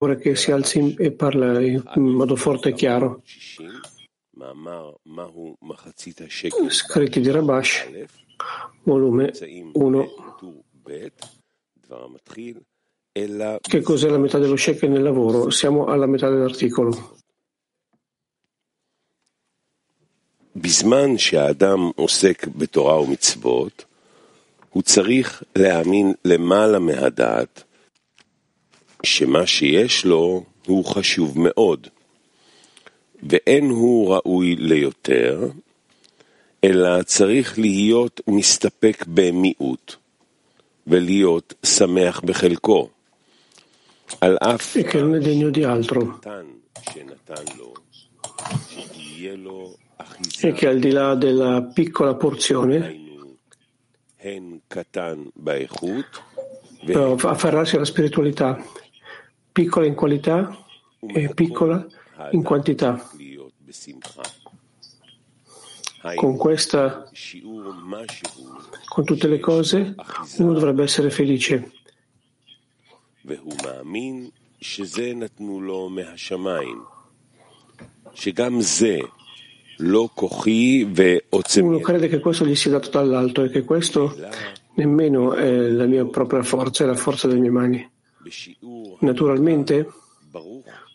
che si alzi e parla in modo forte e chiaro. Scritti di Rabash, volume 1. Che cos'è la metà dello shekel nel lavoro? Siamo alla metà dell'articolo. בזמן שהאדם עוסק בתורה ומצוות, הוא צריך להאמין למעלה מהדעת שמה שיש לו הוא חשוב מאוד, ואין הוא ראוי ליותר, אלא צריך להיות מסתפק במיעוט, ולהיות שמח בחלקו, על אף קטן שנתן לו, שיהיה לו e che al di là della piccola porzione afferrarsi alla spiritualità, piccola in qualità e piccola in quantità. Con questa, con tutte le cose, uno dovrebbe essere felice. Uno crede che questo gli sia dato dall'alto e che questo nemmeno è la mia propria forza, è la forza delle mie mani. Naturalmente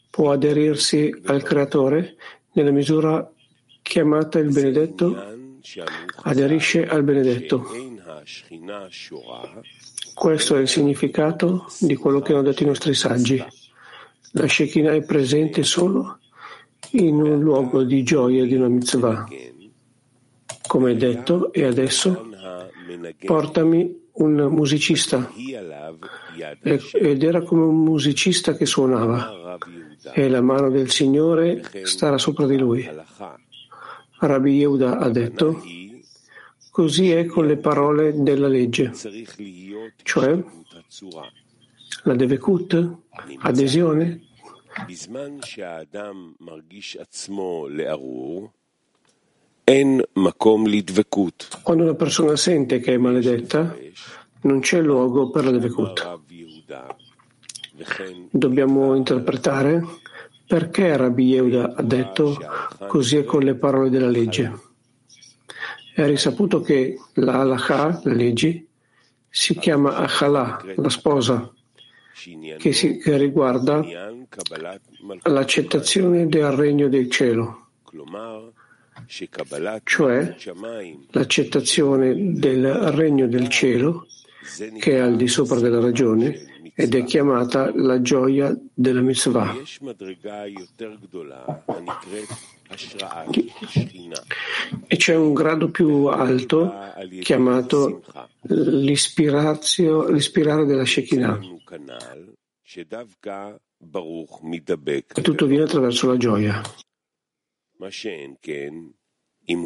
può aderirsi al Creatore nella misura chiamata il benedetto, aderisce al benedetto. Questo è il significato di quello che hanno detto i nostri saggi. La Shekinah è presente solo in un luogo di gioia di una mitzvah. Come detto, e adesso portami un musicista. Ed era come un musicista che suonava e la mano del Signore starà sopra di lui. Rabbi Yehuda ha detto, così è con le parole della legge, cioè la devekut, adesione, Quando una persona sente che è maledetta, non c'è luogo per la devekut. Dobbiamo interpretare perché Rabbi Yehuda ha detto così è con le parole della legge. È risaputo che la halakha, le leggi, si chiama Achalà, la sposa, che, si, che riguarda l'accettazione del regno del cielo, cioè l'accettazione del regno del cielo che è al di sopra della ragione ed è chiamata la gioia della mitzvah. E c'è un grado più alto chiamato l'ispirare della Shekinah. E tutto viene attraverso la gioia.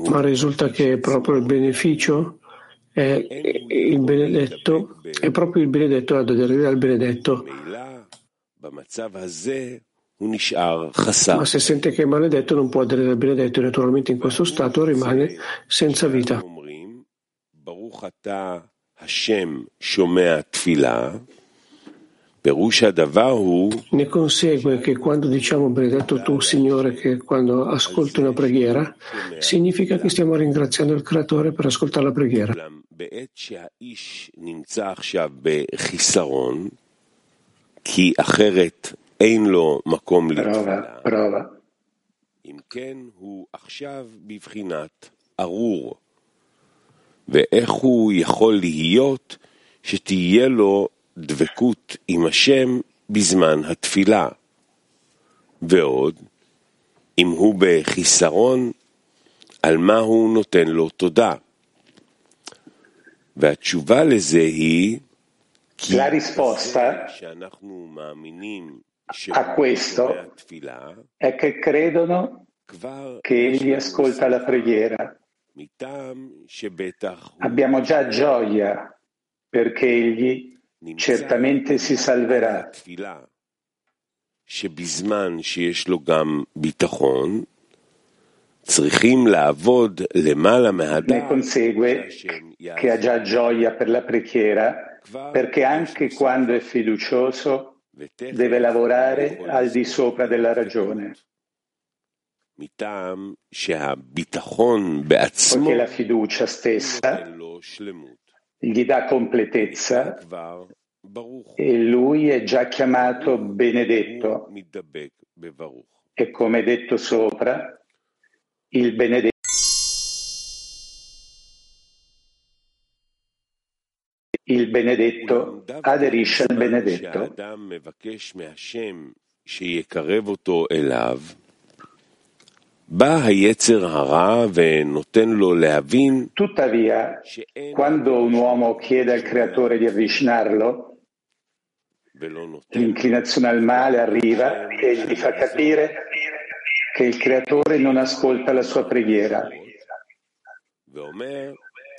Ma risulta che proprio il beneficio è il benedetto, è proprio il benedetto ad aderire al benedetto. Ma se sente che è maledetto non può aderire al benedetto e naturalmente in questo stato rimane senza vita. Ne consegue che quando diciamo benedetto tu, Signore, che quando ascolti una preghiera, significa che stiamo ringraziando il Creatore per ascoltare la preghiera. Prova, prova. אם כן, הוא עכשיו בבחינת ארור. ואיך הוא יכול להיות שתהיה לו דבקות עם השם בזמן התפילה. ועוד, אם הוא בחיסרון, על מה הוא נותן לו תודה. והתשובה לזה היא כי La risposta שאנחנו מאמינים a questo è che credono che egli ascolta la preghiera. Abbiamo già gioia perché egli certamente si salverà. Ne consegue che ha già gioia per la preghiera, perché anche quando è fiducioso deve lavorare al di sopra della ragione. Perché la fiducia stessa gli dà completezza. E lui è già chiamato benedetto. E come detto sopra, il benedetto il benedetto aderisce al benedetto. Tuttavia, quando un uomo chiede al creatore di avvicinarlo, l'inclinazione al male arriva e gli fa capire che il creatore non ascolta la sua preghiera.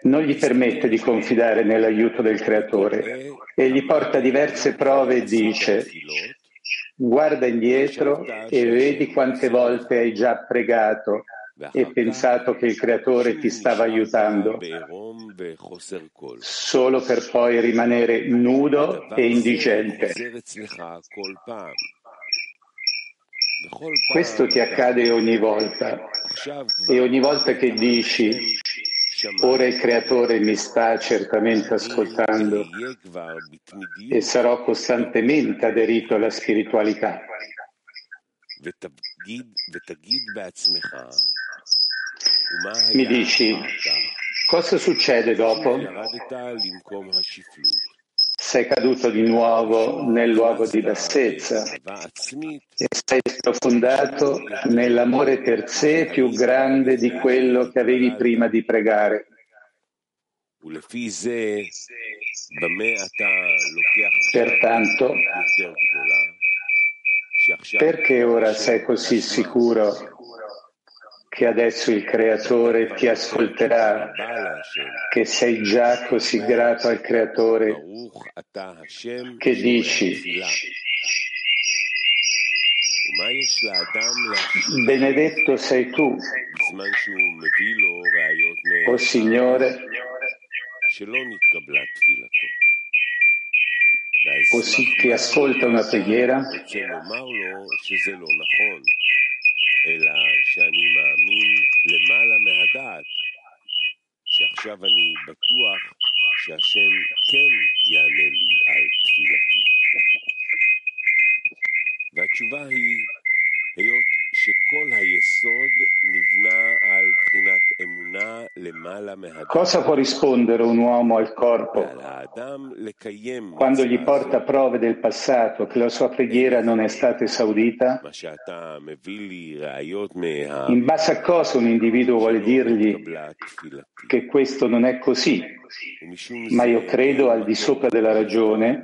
Non gli permette di confidare nell'aiuto del creatore e gli porta diverse prove e dice guarda indietro e vedi quante volte hai già pregato e pensato che il creatore ti stava aiutando, solo per poi rimanere nudo e indigente. Questo ti accade ogni volta. E ogni volta che dici ora il creatore mi sta certamente ascoltando e sarò costantemente aderito alla spiritualità. Mi dici, cosa succede dopo? Sei caduto di nuovo nel luogo di bassezza e sei sprofondato nell'amore per sé più grande di quello che avevi prima di pregare. Pertanto, perché ora sei così sicuro che adesso il Creatore ti ascolterà, che sei già così grato al Creatore che dici Benedetto sei tu, o oh Signore, così che ascolta una preghiera אלא שאני מאמין למעלה מהדעת, שעכשיו אני בטוח שהשם כן יענה לי על תפילתי. והתשובה היא, היות Cosa può rispondere un uomo al corpo? Quando gli porta prove del passato che la sua preghiera non è stata esaudita? In base a cosa un individuo vuole dirgli che questo non è così? Ma io credo al di sopra della ragione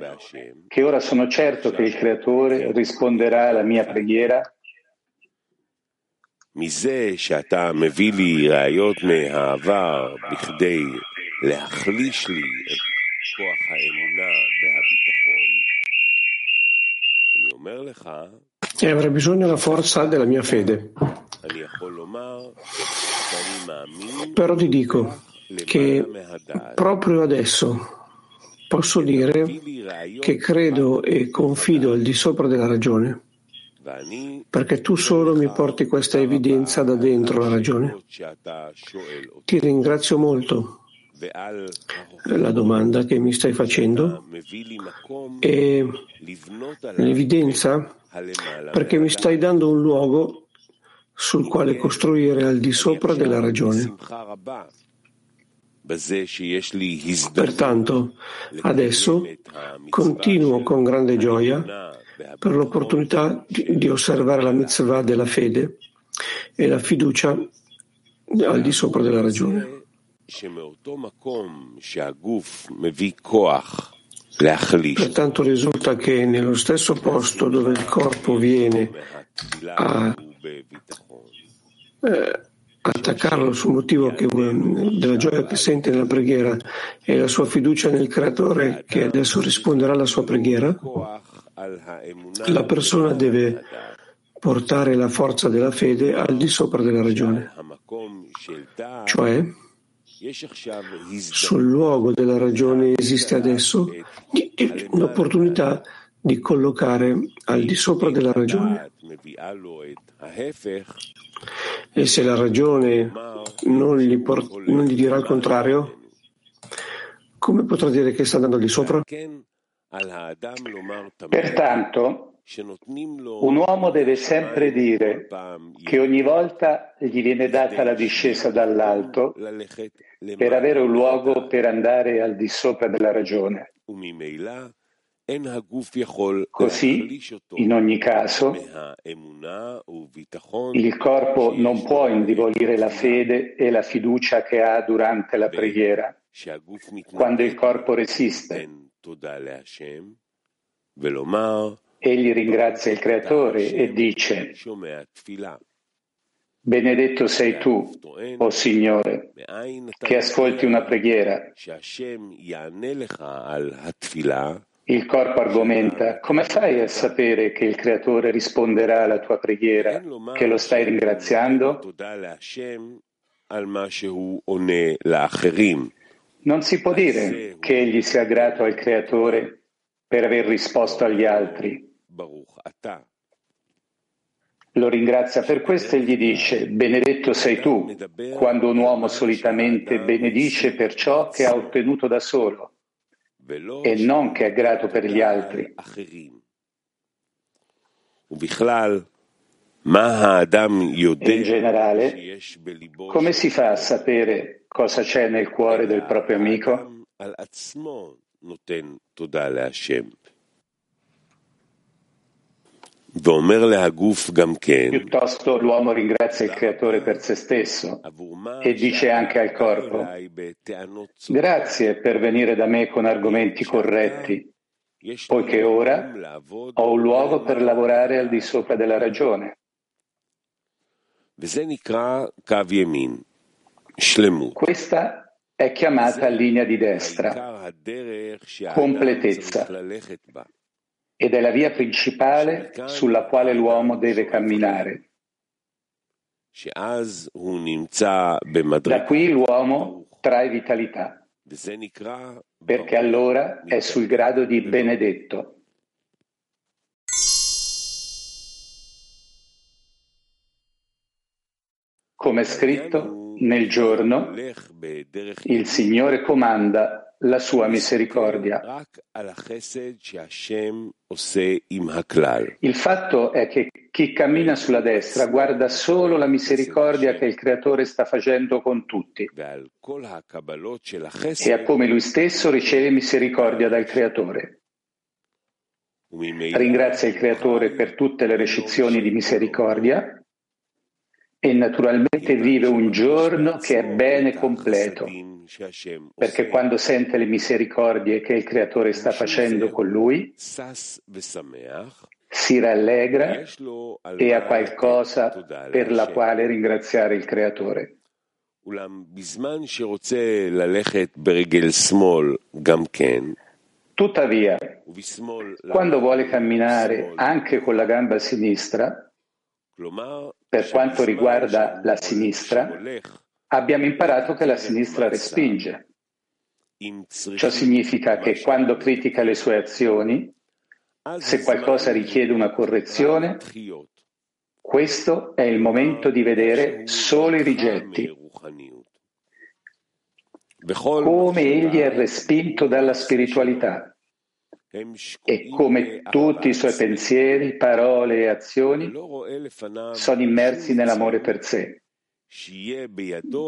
che ora sono certo che il Creatore risponderà alla mia preghiera? מזה שאתה מביא לי ראיות מהעבר בכדי להחליש לי את כוח האמונה והביטחון, אני אומר לך e avrei bisogno della forza della mia fede. Però ti dico che proprio adesso posso dire che credo e confido al di sopra della ragione perché tu solo mi porti questa evidenza da dentro la ragione. Ti ringrazio molto la domanda che mi stai facendo e l'evidenza perché mi stai dando un luogo sul quale costruire al di sopra della ragione. Pertanto, adesso continuo con grande gioia per l'opportunità di, osservare la mitzvah della fede e la fiducia al di sopra della ragione. Pertanto risulta che nello stesso posto dove il corpo viene a eh, attaccarlo sul motivo che, della gioia che sente nella preghiera e la sua fiducia nel Creatore che adesso risponderà alla sua preghiera, la persona deve portare la forza della fede al di sopra della ragione, cioè sul luogo della ragione esiste adesso l'opportunità di collocare al di sopra della ragione? E se la ragione non gli, port- non gli dirà il contrario, come potrà dire che sta andando al di sopra? Pertanto, un uomo deve sempre dire che ogni volta gli viene data la discesa dall'alto per avere un luogo per andare al di sopra della ragione. Così, in ogni caso, il corpo non può indebolire la fede e la fiducia che ha durante la preghiera, quando il corpo resiste. Egli ringrazia il Creatore e dice, Benedetto sei tu, o oh Signore, che ascolti una preghiera. Il corpo argomenta, come fai a sapere che il Creatore risponderà alla tua preghiera, che lo stai ringraziando? Non si può dire che egli sia grato al Creatore per aver risposto agli altri. Lo ringrazia per questo e gli dice, benedetto sei tu, quando un uomo solitamente benedice per ciò che ha ottenuto da solo e non che è grato per gli altri. In generale, come si fa a sapere cosa c'è nel cuore del proprio amico? Piuttosto l'uomo ringrazia il creatore per se stesso e dice anche al corpo, grazie per venire da me con argomenti corretti, poiché ora ho un luogo per lavorare al di sopra della ragione. Questa è chiamata linea di destra, completezza. Ed è la via principale sulla quale l'uomo deve camminare. Da qui l'uomo trae vitalità, perché allora è sul grado di benedetto. Come è scritto, nel giorno il Signore comanda la sua misericordia. Il fatto è che chi cammina sulla destra guarda solo la misericordia che il Creatore sta facendo con tutti. E a come lui stesso riceve misericordia dal Creatore. Ringrazia il Creatore per tutte le recezioni di misericordia. E naturalmente vive un giorno che è bene completo perché quando sente le misericordie che il Creatore sta facendo con lui, si rallegra e ha qualcosa per la quale ringraziare il Creatore. Tuttavia, quando vuole camminare anche con la gamba sinistra, per quanto riguarda la sinistra, abbiamo imparato che la sinistra respinge. Ciò significa che quando critica le sue azioni, se qualcosa richiede una correzione, questo è il momento di vedere solo i rigetti. Come egli è respinto dalla spiritualità e come tutti i suoi pensieri, parole e azioni sono immersi nell'amore per sé.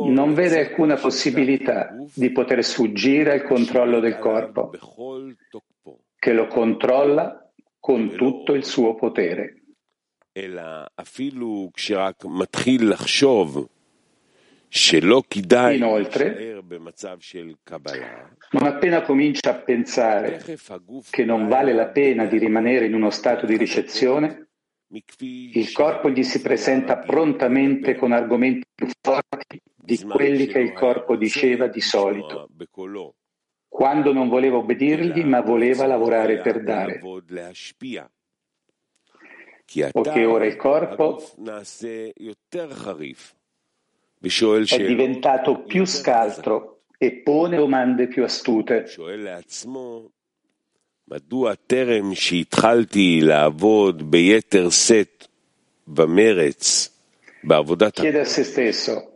non vede alcuna possibilità di poter sfuggire al controllo del corpo, che lo controlla con tutto il suo potere. Inoltre, non appena comincia a pensare che non vale la pena di rimanere in uno stato di ricezione, il corpo gli si presenta prontamente con argomenti più forti di quelli che il corpo diceva di solito, quando non voleva obbedirgli ma voleva lavorare per dare. Poiché ora il corpo è diventato più scaltro e pone domande più astute. מדוע טרם שהתחלתי לעבוד ביתר שאת במרץ בעבודת Chiede a se stesso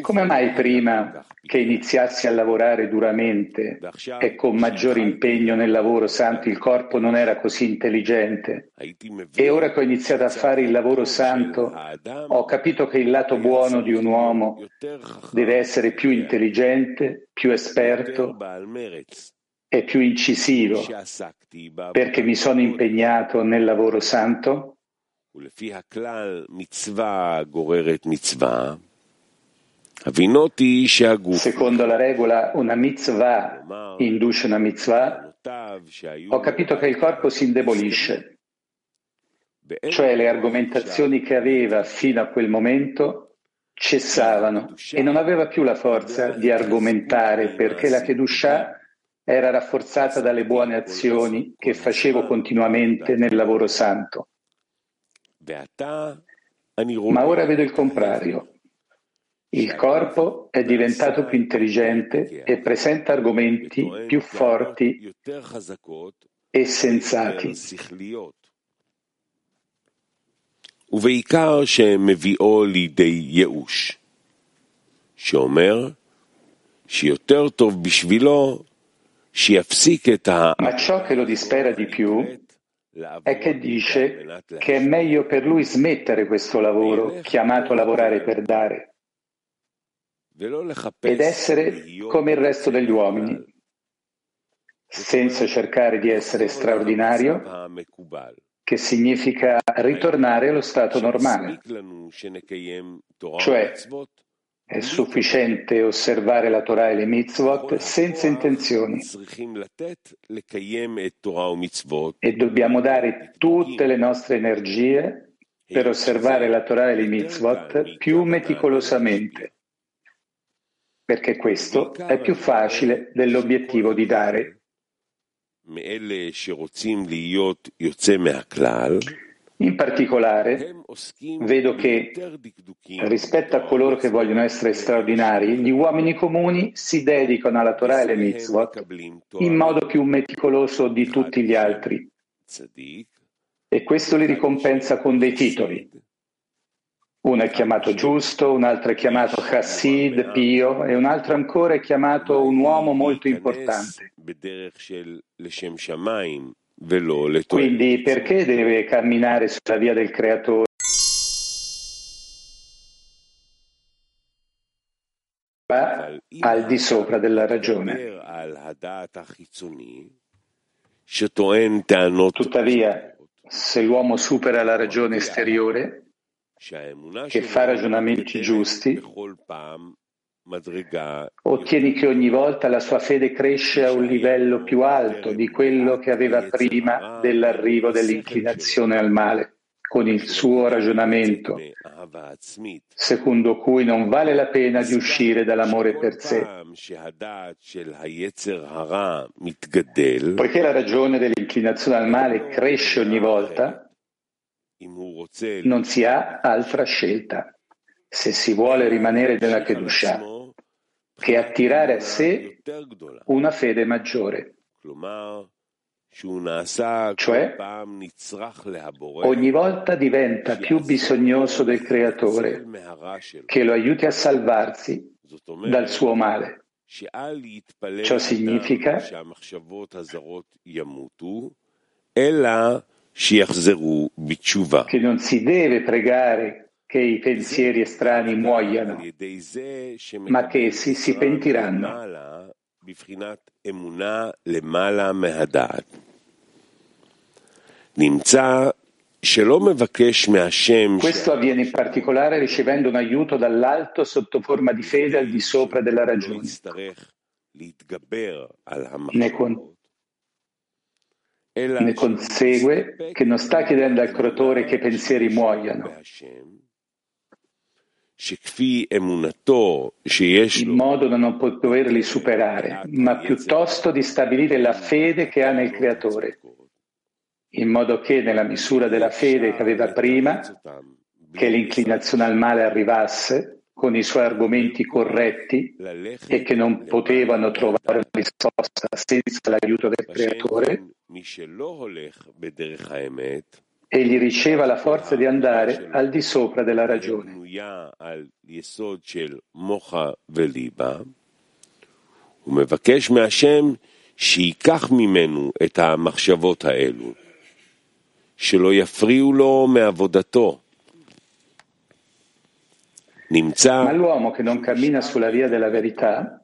come mai prima che iniziassi a lavorare duramente e con maggiore impegno nel lavoro santo il corpo non era così intelligente? E ora che ho iniziato a fare il lavoro santo ho capito che il lato buono di un uomo deve essere più intelligente, più esperto e più incisivo. Perché mi sono impegnato nel lavoro santo? Secondo la regola, una mitzvah induce una mitzvah, ho capito che il corpo si indebolisce, cioè le argomentazioni che aveva fino a quel momento cessavano e non aveva più la forza di argomentare perché la Kedushah era rafforzata dalle buone azioni che facevo continuamente nel lavoro santo. Ma ora vedo il contrario. Il corpo è diventato più intelligente e presenta argomenti più forti e sensati. ובעיקר שמביאו לידי ייאוש, שאומר שיותר טוב בשבילו שיפסיק את ה... Ma ciò che lo dispera di più è che dice che è meglio per lui smettere questo lavoro, chiamato lavorare per dare, ed essere come il resto degli uomini, senza cercare di essere straordinario, che significa ritornare allo stato normale. Cioè, è sufficiente osservare la Torah e le mitzvot senza intenzioni. e dobbiamo dare tutte le nostre energie per osservare la Torah e le mitzvot più meticolosamente perché questo è più facile dell'obiettivo di dare. In particolare, vedo che rispetto a coloro che vogliono essere straordinari, gli uomini comuni si dedicano alla Torah e alle mitzvot in modo più meticoloso di tutti gli altri. E questo li ricompensa con dei titoli. Uno è chiamato giusto, un altro è chiamato Hassid, pio, e un altro ancora è chiamato un uomo molto importante. Quindi perché deve camminare sulla via del creatore? al di sopra della ragione. Tuttavia, se l'uomo supera la ragione esteriore, che fa ragionamenti giusti, ottieni che ogni volta la sua fede cresce a un livello più alto di quello che aveva prima dell'arrivo dell'inclinazione al male, con il suo ragionamento, secondo cui non vale la pena di uscire dall'amore per sé. Poiché la ragione dell'inclinazione al male cresce ogni volta, non si ha altra scelta se si vuole rimanere nella Kedusha che attirare a sé una fede maggiore. Cioè, ogni volta diventa più bisognoso del Creatore che lo aiuti a salvarsi dal suo male. Ciò significa che non si deve pregare che i pensieri estranei muoiano, ma che essi si pentiranno. Questo avviene in particolare ricevendo un aiuto dall'alto sotto forma di fede al di sopra della ragione. Ne, con- ne consegue che non sta chiedendo al creatore che i pensieri muoiano, in modo da non poterli superare, ma piuttosto di stabilire la fede che ha nel creatore, in modo che nella misura della fede che aveva prima, che l'inclinazione al male arrivasse, con i suoi argomenti corretti e che non potevano trovare una risposta senza l'aiuto del Creatore, egli riceva la forza di andare al di sopra della ragione. ומבקש מהשם שייקח ממנו את המחשבות האלו, שלא יפריעו לו מעבודתו. Ma l'uomo che non cammina sulla via della verità,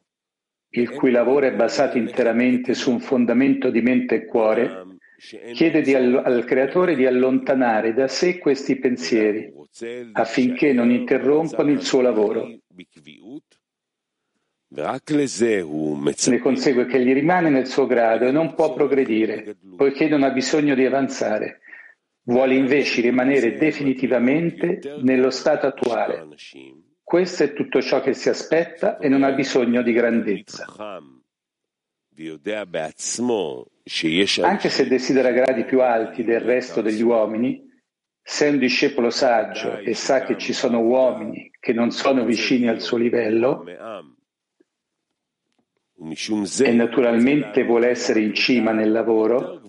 il cui lavoro è basato interamente su un fondamento di mente e cuore, chiede di, al Creatore di allontanare da sé questi pensieri affinché non interrompano il suo lavoro. Ne consegue che egli rimane nel suo grado e non può progredire, poiché non ha bisogno di avanzare. Vuole invece rimanere definitivamente nello stato attuale. Questo è tutto ciò che si aspetta e non ha bisogno di grandezza. Anche se desidera gradi più alti del resto degli uomini, se è un discepolo saggio e sa che ci sono uomini che non sono vicini al suo livello, e naturalmente vuole essere in cima nel lavoro,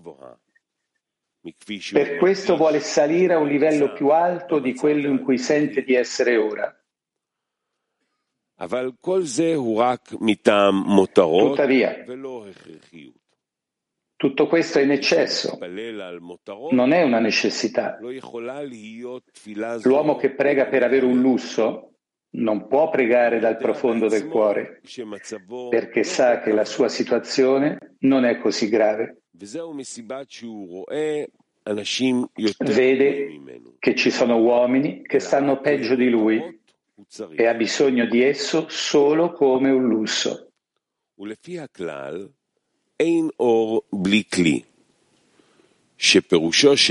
per questo vuole salire a un livello più alto di quello in cui sente di essere ora. Tuttavia, tutto questo è in eccesso, non è una necessità. L'uomo che prega per avere un lusso non può pregare dal profondo del cuore, perché sa che la sua situazione non è così grave. Vede che ci sono uomini che stanno peggio di lui e ha bisogno di esso solo come un lusso.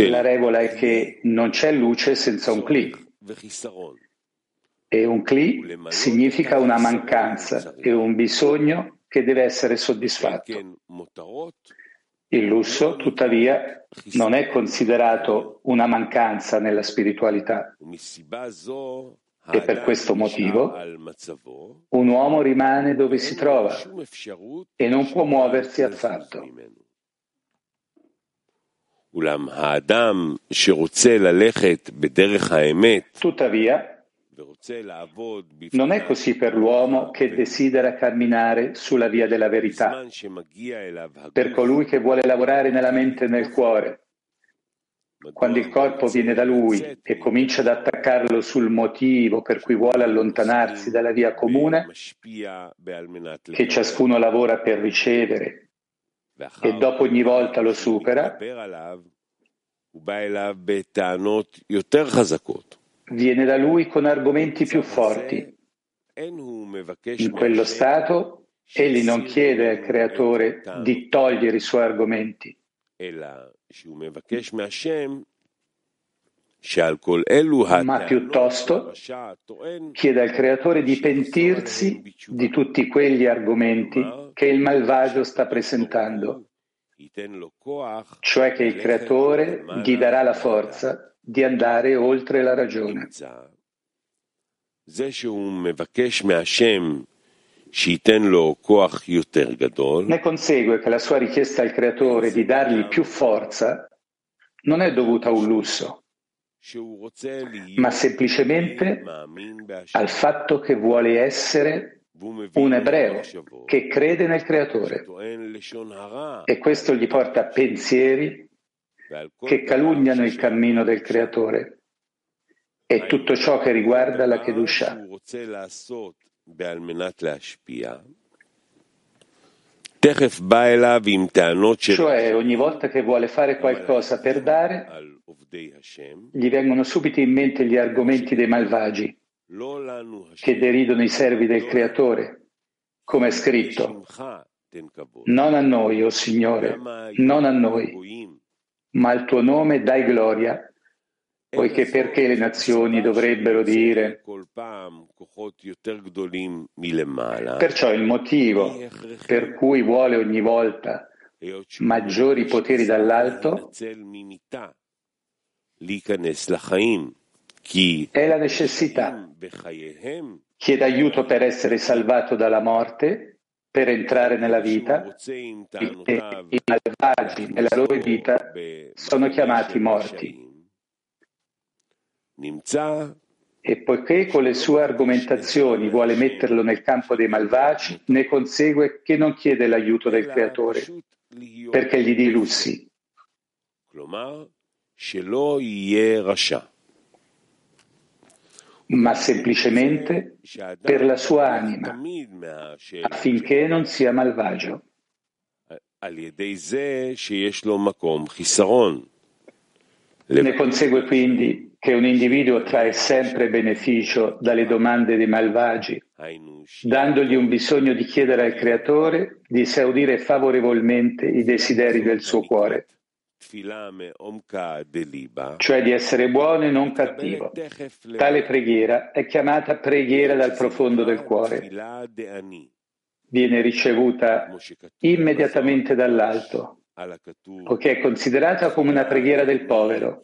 La regola è che non c'è luce senza un cli. E un cli significa una mancanza e un bisogno che deve essere soddisfatto. Il lusso, tuttavia, non è considerato una mancanza nella spiritualità. E per questo motivo un uomo rimane dove si trova e non può muoversi affatto. Tuttavia, non è così per l'uomo che desidera camminare sulla via della verità, per colui che vuole lavorare nella mente e nel cuore. quando il corpo viene da lui e comincia ad attaccarlo sul motivo per cui vuole allontanarsi dalla via comune, che ciascuno lavora per ricevere e dopo ogni volta lo supera, viene da lui con argomenti più forti. In quello stato, egli non chiede al creatore di togliere i suoi argomenti, ma piuttosto chiede al creatore di pentirsi di tutti quegli argomenti che il malvagio sta presentando, cioè che il creatore gli darà la forza di andare oltre la ragione. Ne consegue che la sua richiesta al creatore di dargli più forza non è dovuta a un lusso, ma semplicemente al fatto che vuole essere un ebreo che crede nel creatore. E questo gli porta pensieri che calunniano il cammino del creatore. e tutto ciò che riguarda la Kedusha. Cioè, ogni volta che vuole fare qualcosa per dare, gli vengono subito in mente gli argomenti dei malvagi che deridono i servi del Creatore, come è scritto. Non a noi, o oh Signore, non a noi, ma al tuo nome dai gloria poiché perché le nazioni dovrebbero dire perciò il motivo per cui vuole ogni volta maggiori poteri dall'alto è la necessità chiede aiuto per essere salvato dalla morte, per entrare nella vita e i malvagi nella loro vita sono chiamati morti. E poiché con le sue argomentazioni vuole metterlo nel campo dei malvagi, ne consegue che non chiede l'aiuto del Creatore, perché gli di lussi ma semplicemente per la sua anima, affinché non sia malvagio. Ne consegue quindi che un individuo trae sempre beneficio dalle domande dei malvagi, dandogli un bisogno di chiedere al Creatore di esaudire favorevolmente i desideri del suo cuore cioè di essere buono e non cattivo. Tale preghiera è chiamata preghiera dal profondo del cuore. Viene ricevuta immediatamente dall'alto, poiché è considerata come una preghiera del povero.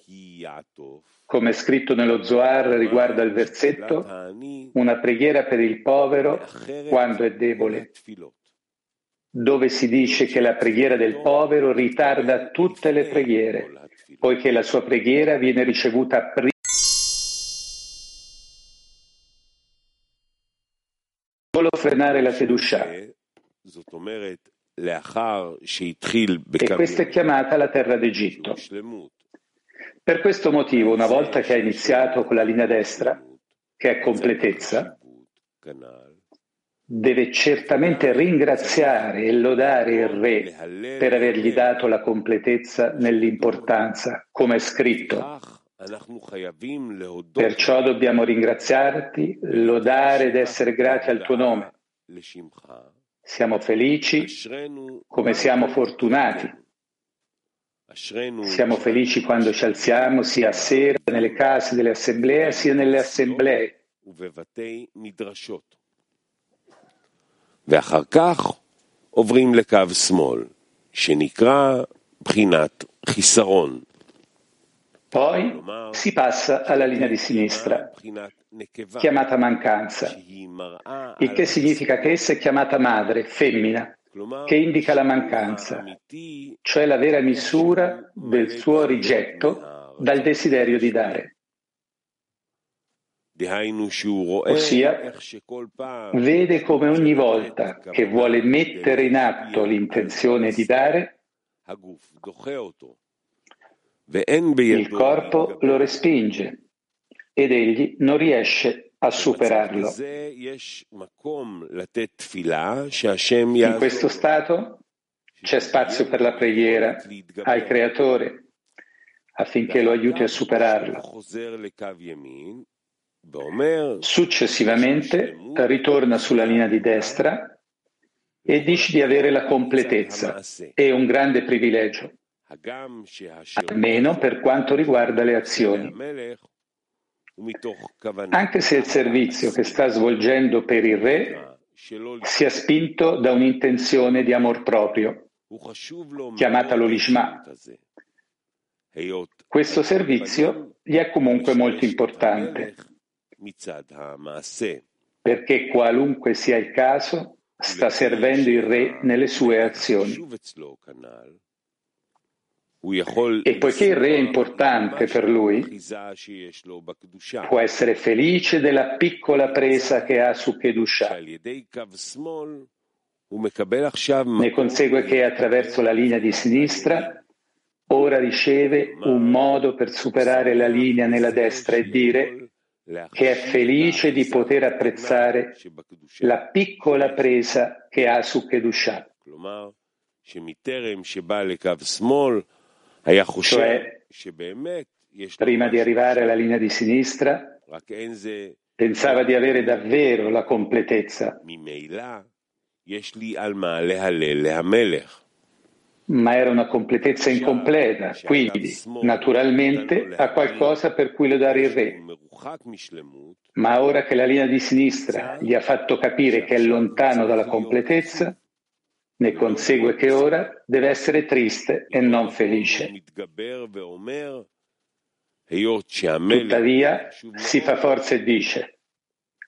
Come è scritto nello Zohar riguardo al versetto, una preghiera per il povero quando è debole dove si dice che la preghiera del povero ritarda tutte le preghiere, poiché la sua preghiera viene ricevuta prima. Solo frenare la fiducia. E questa è chiamata la terra d'Egitto. Per questo motivo, una volta che ha iniziato con la linea destra, che è completezza, deve certamente ringraziare e lodare il Re per avergli dato la completezza nell'importanza, come è scritto. Perciò dobbiamo ringraziarti, lodare ed essere grati al tuo nome. Siamo felici come siamo fortunati. Siamo felici quando ci alziamo sia a sera nelle case delle assemblee sia nelle assemblee. ואחר כך עוברים לקו שמאל, שנקרא בחינת חיסרון. Poi si passa alla linea di sinistra, chiamata mancanza, il che significa che essa è chiamata madre, femmina, che indica la mancanza, cioè la vera misura del suo rigetto dal desiderio di dare. Ossia, vede come ogni volta che vuole mettere in atto l'intenzione di dare, il corpo lo respinge ed egli non riesce a superarlo. In questo stato c'è spazio per la preghiera al Creatore affinché lo aiuti a superarlo. Successivamente ritorna sulla linea di destra e dice di avere la completezza. È un grande privilegio, almeno per quanto riguarda le azioni. Anche se il servizio che sta svolgendo per il re sia spinto da un'intenzione di amor proprio, chiamata l'olishma. Questo servizio gli è comunque molto importante perché qualunque sia il caso, sta servendo il re nelle sue azioni. E poiché il re è importante per lui, può essere felice della piccola presa che ha su Kedusha. Ne consegue che attraverso la linea di sinistra ora riceve un modo per superare la linea nella destra e dire che è felice di poter apprezzare la piccola presa che ha su Kedusha. Cioè, prima di arrivare alla linea di sinistra, pensava di avere davvero la completezza ma era una completezza incompleta, quindi naturalmente ha qualcosa per cui lodare il re. Ma ora che la linea di sinistra gli ha fatto capire che è lontano dalla completezza, ne consegue che ora deve essere triste e non felice. Tuttavia si fa forza e dice,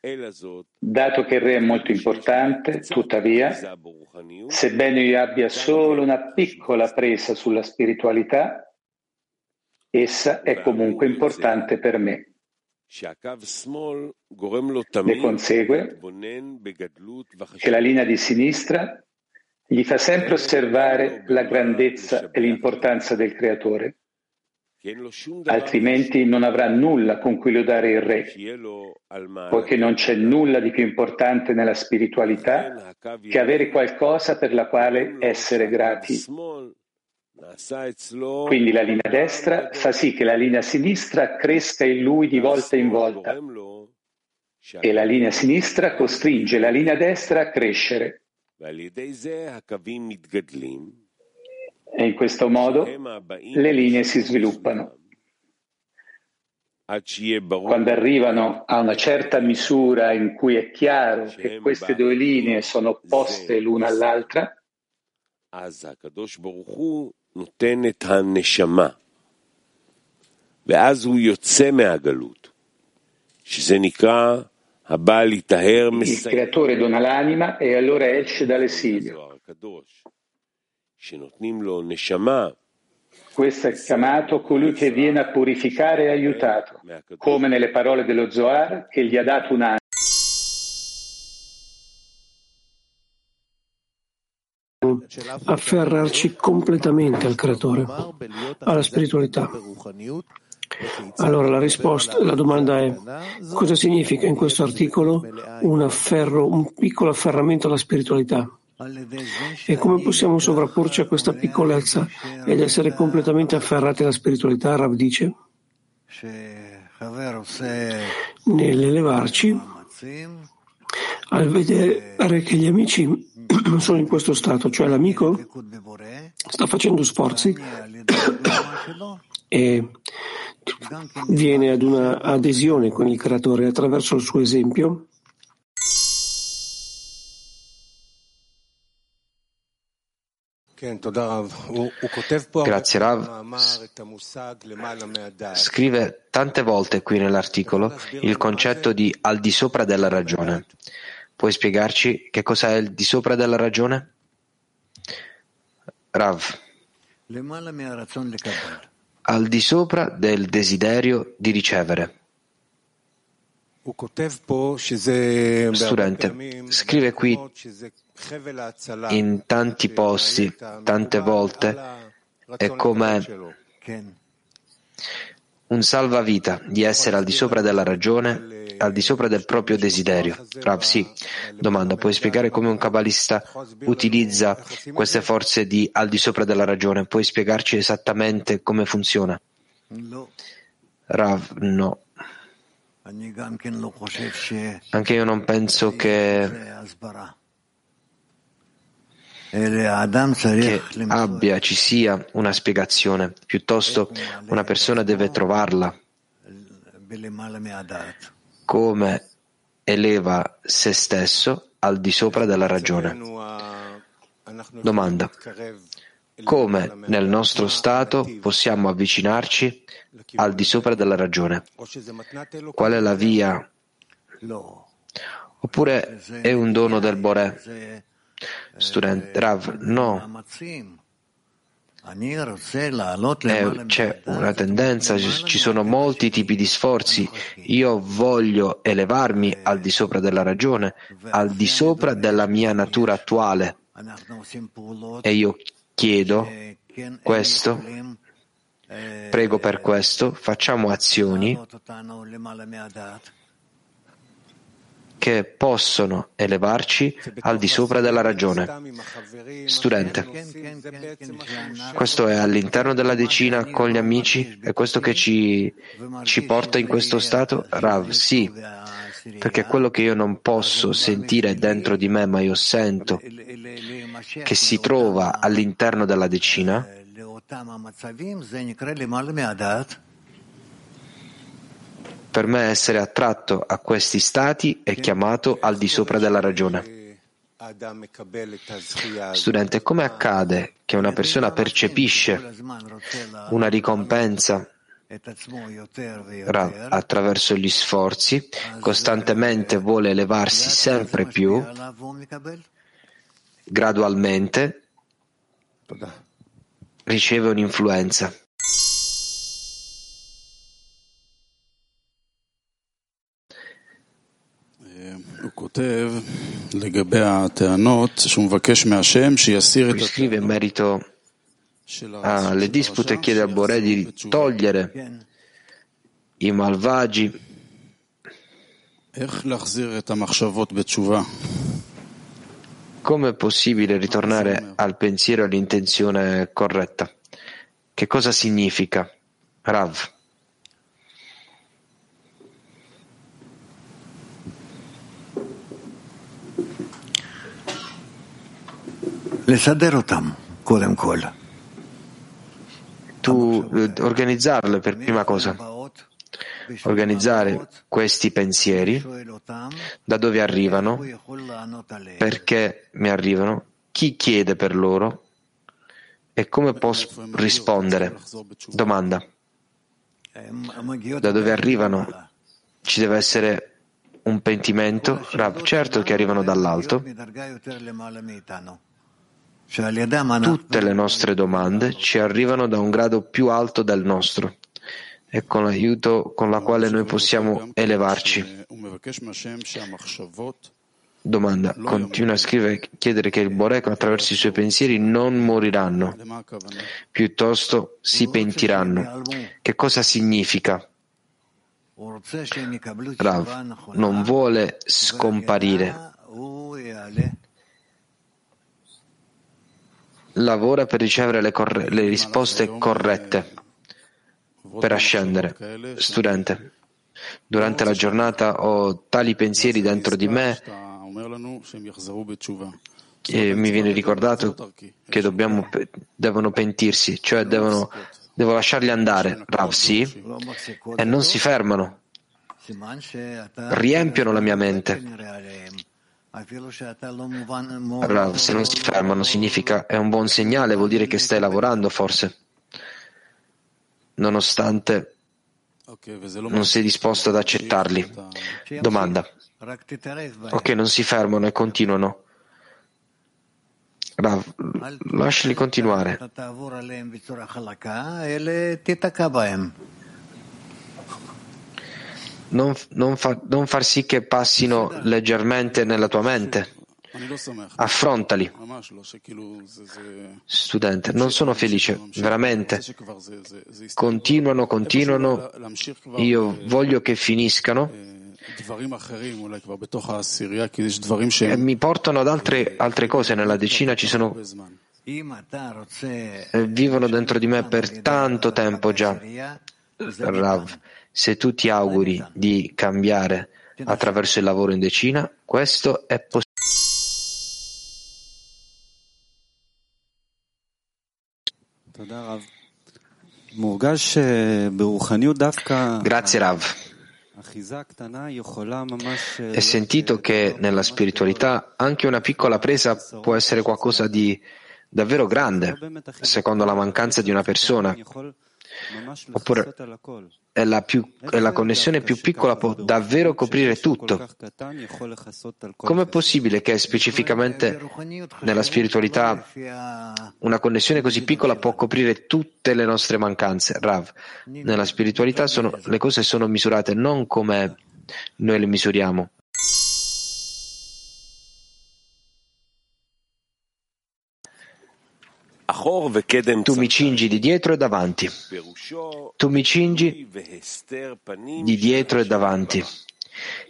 Dato che il re è molto importante, tuttavia, sebbene io abbia solo una piccola presa sulla spiritualità, essa è comunque importante per me. Ne consegue che la linea di sinistra gli fa sempre osservare la grandezza e l'importanza del creatore, altrimenti non avrà nulla con cui lodare il re, poiché non c'è nulla di più importante nella spiritualità che avere qualcosa per la quale essere grati. Quindi la linea destra fa sì che la linea sinistra cresca in lui di volta in volta. e la linea sinistra costringe la linea destra a crescere. E in questo modo le linee si sviluppano. Quando arrivano a una certa misura in cui è chiaro che queste due linee sono opposte l'una all'altra, il creatore dona l'anima e allora esce dall'esilio. Questo è chiamato colui che viene a purificare e aiutato, come nelle parole dello Zohar che gli ha dato un'anima. afferrarci completamente al creatore, alla spiritualità. Allora la risposta, la domanda è cosa significa in questo articolo un afferro, un piccolo afferramento alla spiritualità? E come possiamo sovrapporci a questa piccolezza ed essere completamente afferrati alla spiritualità? Rav dice nell'elevarci al vedere che gli amici sono in questo stato, cioè l'amico sta facendo sforzi e viene ad una adesione con il creatore attraverso il suo esempio Grazie Rav. Scrive tante volte qui nell'articolo il concetto di al di sopra della ragione. Puoi spiegarci che cosa è il di sopra della ragione? Rav al di sopra del desiderio di ricevere. Studente, scrive qui in tanti posti, tante volte, è come un salvavita di essere al di sopra della ragione al di sopra del proprio desiderio. Rav, sì. Domanda, puoi spiegare come un kabbalista utilizza queste forze di al di sopra della ragione? Puoi spiegarci esattamente come funziona? Rav, no. Anche io non penso che che abbia, ci sia una spiegazione, piuttosto una persona deve trovarla come eleva se stesso al di sopra della ragione. Domanda. Come nel nostro stato possiamo avvicinarci al di sopra della ragione? Qual è la via? Oppure è un dono del Boré? Studente Rav, no. Eh, c'è una tendenza, ci sono molti tipi di sforzi. Io voglio elevarmi al di sopra della ragione, al di sopra della mia natura attuale. E io chiedo questo, prego per questo, facciamo azioni che possono elevarci al di sopra della ragione. Studente, questo è all'interno della decina con gli amici? È questo che ci, ci porta in questo stato? Rav, sì, perché quello che io non posso sentire dentro di me, ma io sento che si trova all'interno della decina, per me essere attratto a questi stati è chiamato al di sopra della ragione. Studente, come accade che una persona percepisce una ricompensa attraverso gli sforzi, costantemente vuole elevarsi sempre più, gradualmente riceve un'influenza. Scrive in merito alle dispute e chiede a Boré di togliere i malvagi come è possibile ritornare al pensiero e all'intenzione corretta? Che cosa significa? Rav. Tu eh, organizzarle per prima cosa, organizzare questi pensieri, da dove arrivano, perché mi arrivano, chi chiede per loro e come posso rispondere. Domanda. Da dove arrivano? Ci deve essere un pentimento? Rav, certo che arrivano dall'alto. Tutte le nostre domande ci arrivano da un grado più alto del nostro e con l'aiuto con la quale noi possiamo elevarci. Domanda. Continua a scrivere chiedere che il Borek attraverso i suoi pensieri non moriranno, piuttosto si pentiranno. Che cosa significa? Rav non vuole scomparire. Lavora per ricevere le, corre- le risposte corrette per ascendere. Studente, durante la giornata ho tali pensieri dentro di me e mi viene ricordato che dobbiamo, devono pentirsi, cioè devono, devo lasciarli andare, Rav, sì, e non si fermano, riempiono la mia mente. Rav, se non si fermano significa è un buon segnale, vuol dire che stai lavorando forse nonostante non sei disposto ad accettarli. Domanda. Ok, non si fermano e continuano. Rav, lasciali continuare. Non, non, fa, non far sì che passino leggermente nella tua mente. Affrontali. Studente, non sono felice, veramente. Continuano, continuano. Io voglio che finiscano. E mi portano ad altre, altre cose. Nella decina ci sono. E vivono dentro di me per tanto tempo già. Rav, se tu ti auguri di cambiare attraverso il lavoro in decina, questo è possibile. Grazie Rav. È sentito che nella spiritualità anche una piccola presa può essere qualcosa di davvero grande, secondo la mancanza di una persona. Oppure è la, più, la connessione più piccola può davvero coprire tutto. Com'è possibile che specificamente nella spiritualità una connessione così piccola può coprire tutte le nostre mancanze? Rav, nella spiritualità sono, le cose sono misurate non come noi le misuriamo. Tu mi cingi di dietro e davanti. Tu mi cingi di dietro e davanti.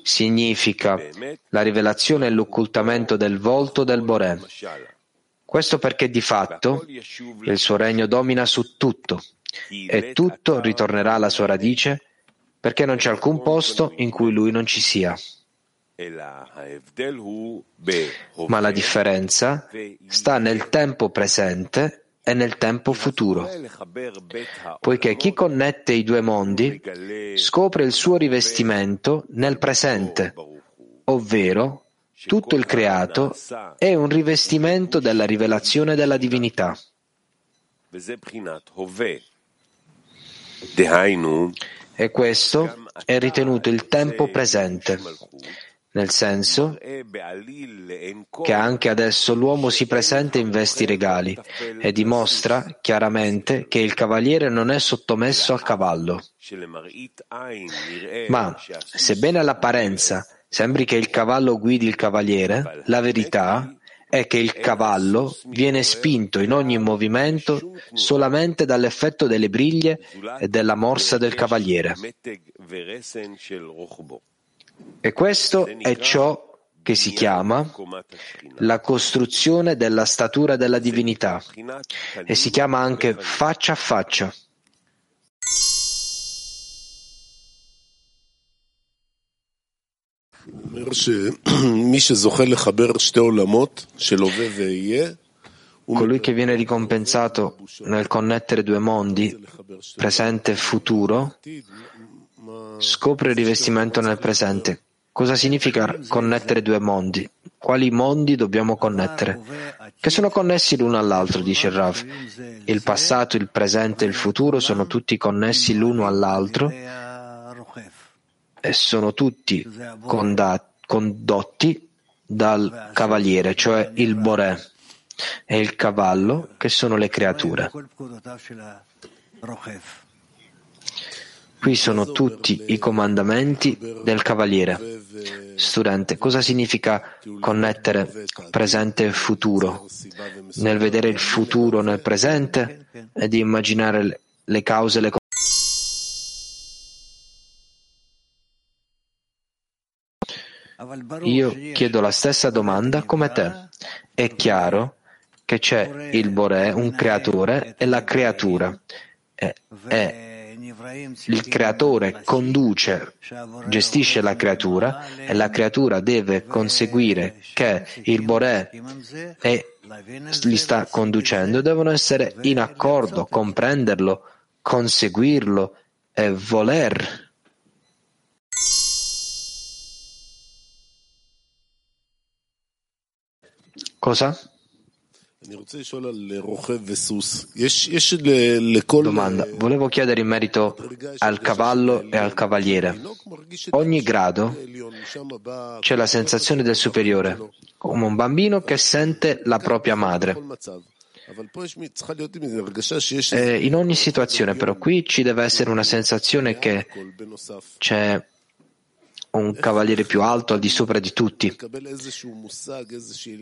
Significa la rivelazione e l'occultamento del volto del Boré. Questo perché di fatto il suo regno domina su tutto e tutto ritornerà alla sua radice perché non c'è alcun posto in cui lui non ci sia. Ma la differenza sta nel tempo presente e nel tempo futuro, poiché chi connette i due mondi scopre il suo rivestimento nel presente, ovvero tutto il creato è un rivestimento della rivelazione della divinità. E questo è ritenuto il tempo presente, nel senso che anche adesso l'uomo si presenta in vesti regali e dimostra chiaramente che il cavaliere non è sottomesso al cavallo. Ma, sebbene all'apparenza sembri che il cavallo guidi il cavaliere, la verità è che il cavallo viene spinto in ogni movimento solamente dall'effetto delle briglie e della morsa del cavaliere. E questo è ciò che si chiama la costruzione della statura della divinità. E si chiama anche faccia a faccia. Colui che viene ricompensato nel connettere due mondi, presente e futuro, scopre il rivestimento nel presente. Cosa significa connettere due mondi? Quali mondi dobbiamo connettere? Che sono connessi l'uno all'altro, dice Rav. Il passato, il presente e il futuro sono tutti connessi l'uno all'altro e sono tutti condotti dal cavaliere, cioè il Boré e il cavallo, che sono le creature. Qui sono tutti i comandamenti del Cavaliere. Studente, cosa significa connettere presente e futuro? Nel vedere il futuro nel presente e di immaginare le cause e le Io chiedo la stessa domanda come te. È chiaro che c'è il Boré, un creatore, e la creatura. È, è il creatore conduce, gestisce la creatura e la creatura deve conseguire che il Boré e li sta conducendo, devono essere in accordo, comprenderlo, conseguirlo e voler. Cosa? Domanda. Volevo chiedere in merito al cavallo e al cavaliere. Ogni grado c'è la sensazione del superiore, come un bambino che sente la propria madre. E in ogni situazione, però, qui ci deve essere una sensazione che c'è un cavaliere più alto al di sopra di tutti.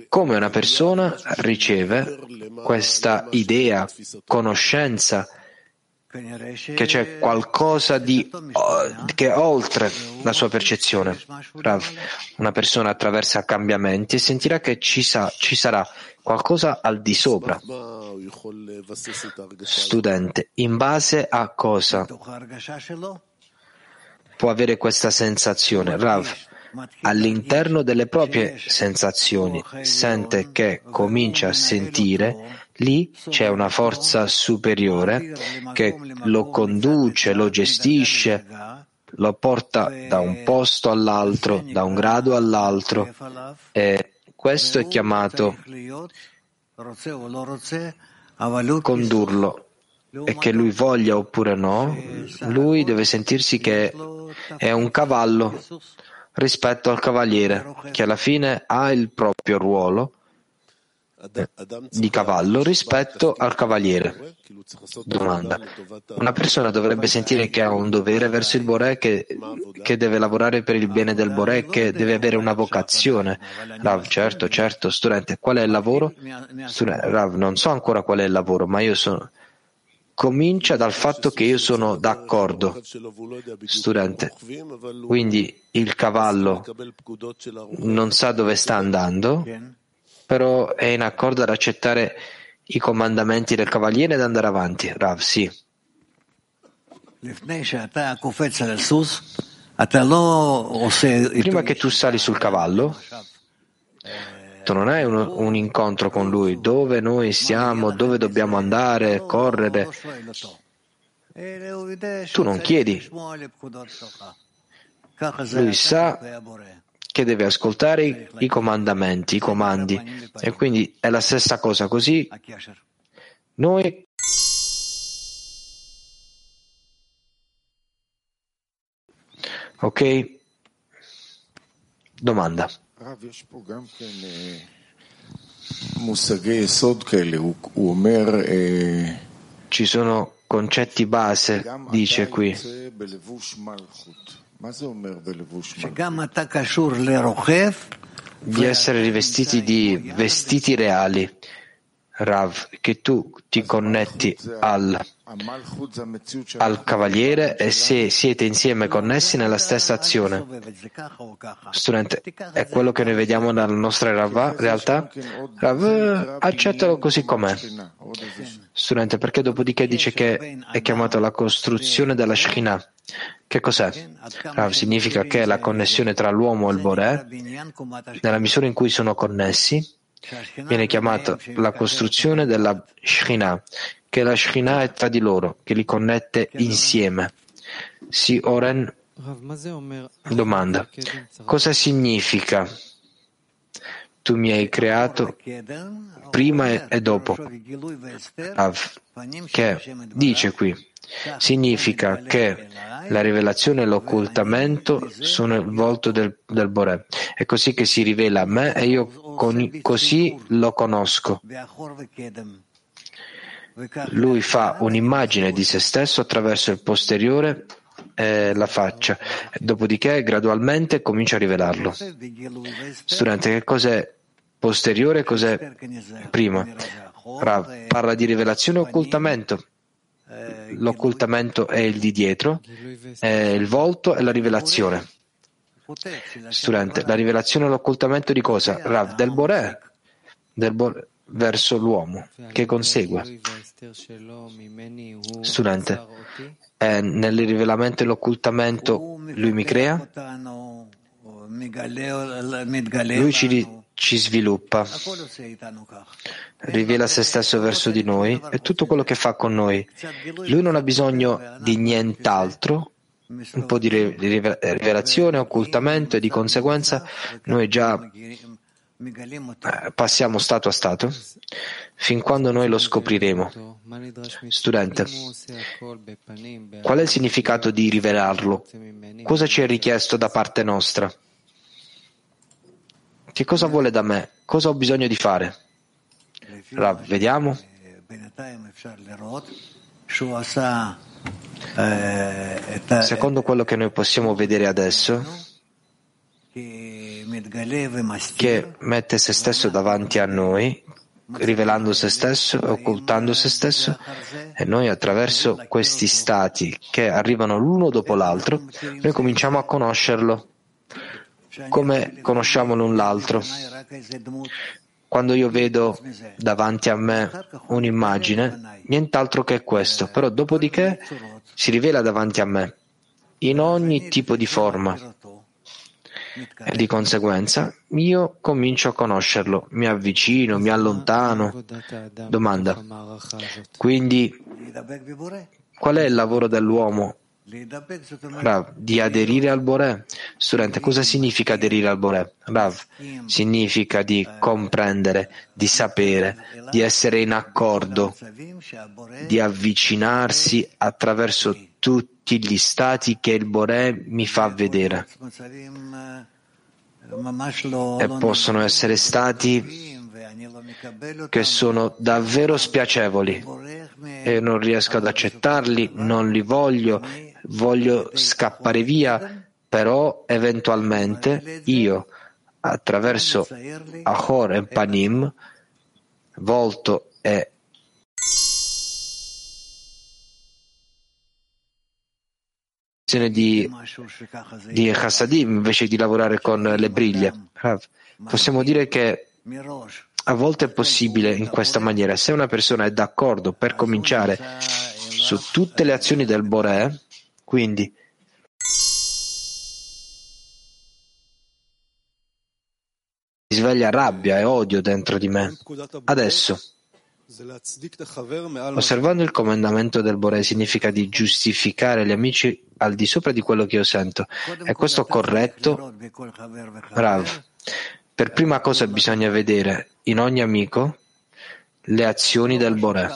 Come una persona riceve questa idea, conoscenza, che c'è qualcosa di, che è oltre la sua percezione. Una persona attraversa cambiamenti e sentirà che ci, sa, ci sarà qualcosa al di sopra. Studente, in base a cosa? Può avere questa sensazione. Rav, all'interno delle proprie sensazioni, sente che comincia a sentire, lì c'è una forza superiore che lo conduce, lo gestisce, lo porta da un posto all'altro, da un grado all'altro e questo è chiamato condurlo e che lui voglia oppure no, lui deve sentirsi che è un cavallo rispetto al cavaliere, che alla fine ha il proprio ruolo di cavallo rispetto al cavaliere. Domanda. Una persona dovrebbe sentire che ha un dovere verso il Boré, che, che deve lavorare per il bene del Boré, che deve avere una vocazione. Rav, certo, certo, studente, qual è il lavoro? Rav, non so ancora qual è il lavoro, ma io sono, comincia dal fatto che io sono d'accordo, studente. Quindi il cavallo non sa dove sta andando, però è in accordo ad accettare i comandamenti del cavaliere ed andare avanti. Rav, sì. Prima che tu sali sul cavallo, tu non hai un, un, incontro con lui, dove noi siamo, dove dobbiamo andare, correre. Tu non chiedi. Lui sa che deve ascoltare i, i comandamenti, i comandi. E quindi è la stessa cosa. Così noi Ok? Domanda. Ci sono concetti base, dice qui. Di essere rivestiti di vestiti reali. Rav, che tu ti connetti al, al cavaliere e se siete insieme connessi nella stessa azione. Studente, è quello che noi vediamo nella nostra realtà? Rav, accettalo così com'è. Studente, perché dopodiché dice che è chiamato la costruzione della Shekhinah. Che cos'è? Rav significa che la connessione tra l'uomo e il Boré, nella misura in cui sono connessi, viene chiamata la costruzione della Shekhinah, che la Shekhinah è tra di loro, che li connette insieme. Si Oren domanda, cosa significa tu mi hai creato prima e dopo? Che dice qui, significa che la rivelazione e l'occultamento sono il volto del, del Boré. È così che si rivela a me e io con, così lo conosco. Lui fa un'immagine di se stesso attraverso il posteriore e la faccia, dopodiché gradualmente comincia a rivelarlo. Studente, che cos'è posteriore e cos'è prima? Parla di rivelazione e occultamento l'occultamento è il di dietro, è il volto e la rivelazione. Studente, la rivelazione e l'occultamento di cosa? Rav, del Boré, del Boré verso l'uomo che consegue. Studente, eh, nel rivelamento e l'occultamento lui mi crea, lui ci, ci sviluppa, rivela se stesso verso di noi e tutto quello che fa con noi. Lui non ha bisogno di nient'altro, un po' di rivelazione, occultamento e di conseguenza noi già passiamo stato a stato fin quando noi lo scopriremo. Studente, qual è il significato di rivelarlo? Cosa ci è richiesto da parte nostra? Che cosa vuole da me? Cosa ho bisogno di fare? Rav, vediamo. Secondo quello che noi possiamo vedere adesso, che mette se stesso davanti a noi, rivelando se stesso e occultando se stesso, e noi attraverso questi stati che arrivano l'uno dopo l'altro, noi cominciamo a conoscerlo come conosciamo l'un l'altro. Quando io vedo davanti a me un'immagine, nient'altro che questo, però dopodiché si rivela davanti a me in ogni tipo di forma. E di conseguenza io comincio a conoscerlo, mi avvicino, mi allontano. Domanda. Quindi, qual è il lavoro dell'uomo Rav, di aderire al Boré. Studente, cosa significa aderire al Boré? Rav, significa di comprendere, di sapere, di essere in accordo, di avvicinarsi attraverso tutti gli stati che il Boré mi fa vedere. E possono essere stati che sono davvero spiacevoli e non riesco ad accettarli, non li voglio voglio scappare via, però eventualmente io, attraverso Ahor e Panim, volto e di, di Chassadim invece di lavorare con le briglie. Possiamo dire che a volte è possibile in questa maniera. Se una persona è d'accordo per cominciare su tutte le azioni del Boré, quindi si sveglia rabbia e odio dentro di me. Adesso, osservando il comandamento del Bore significa di giustificare gli amici al di sopra di quello che io sento. È questo corretto? Rav. Per prima cosa bisogna vedere in ogni amico le azioni del Bore.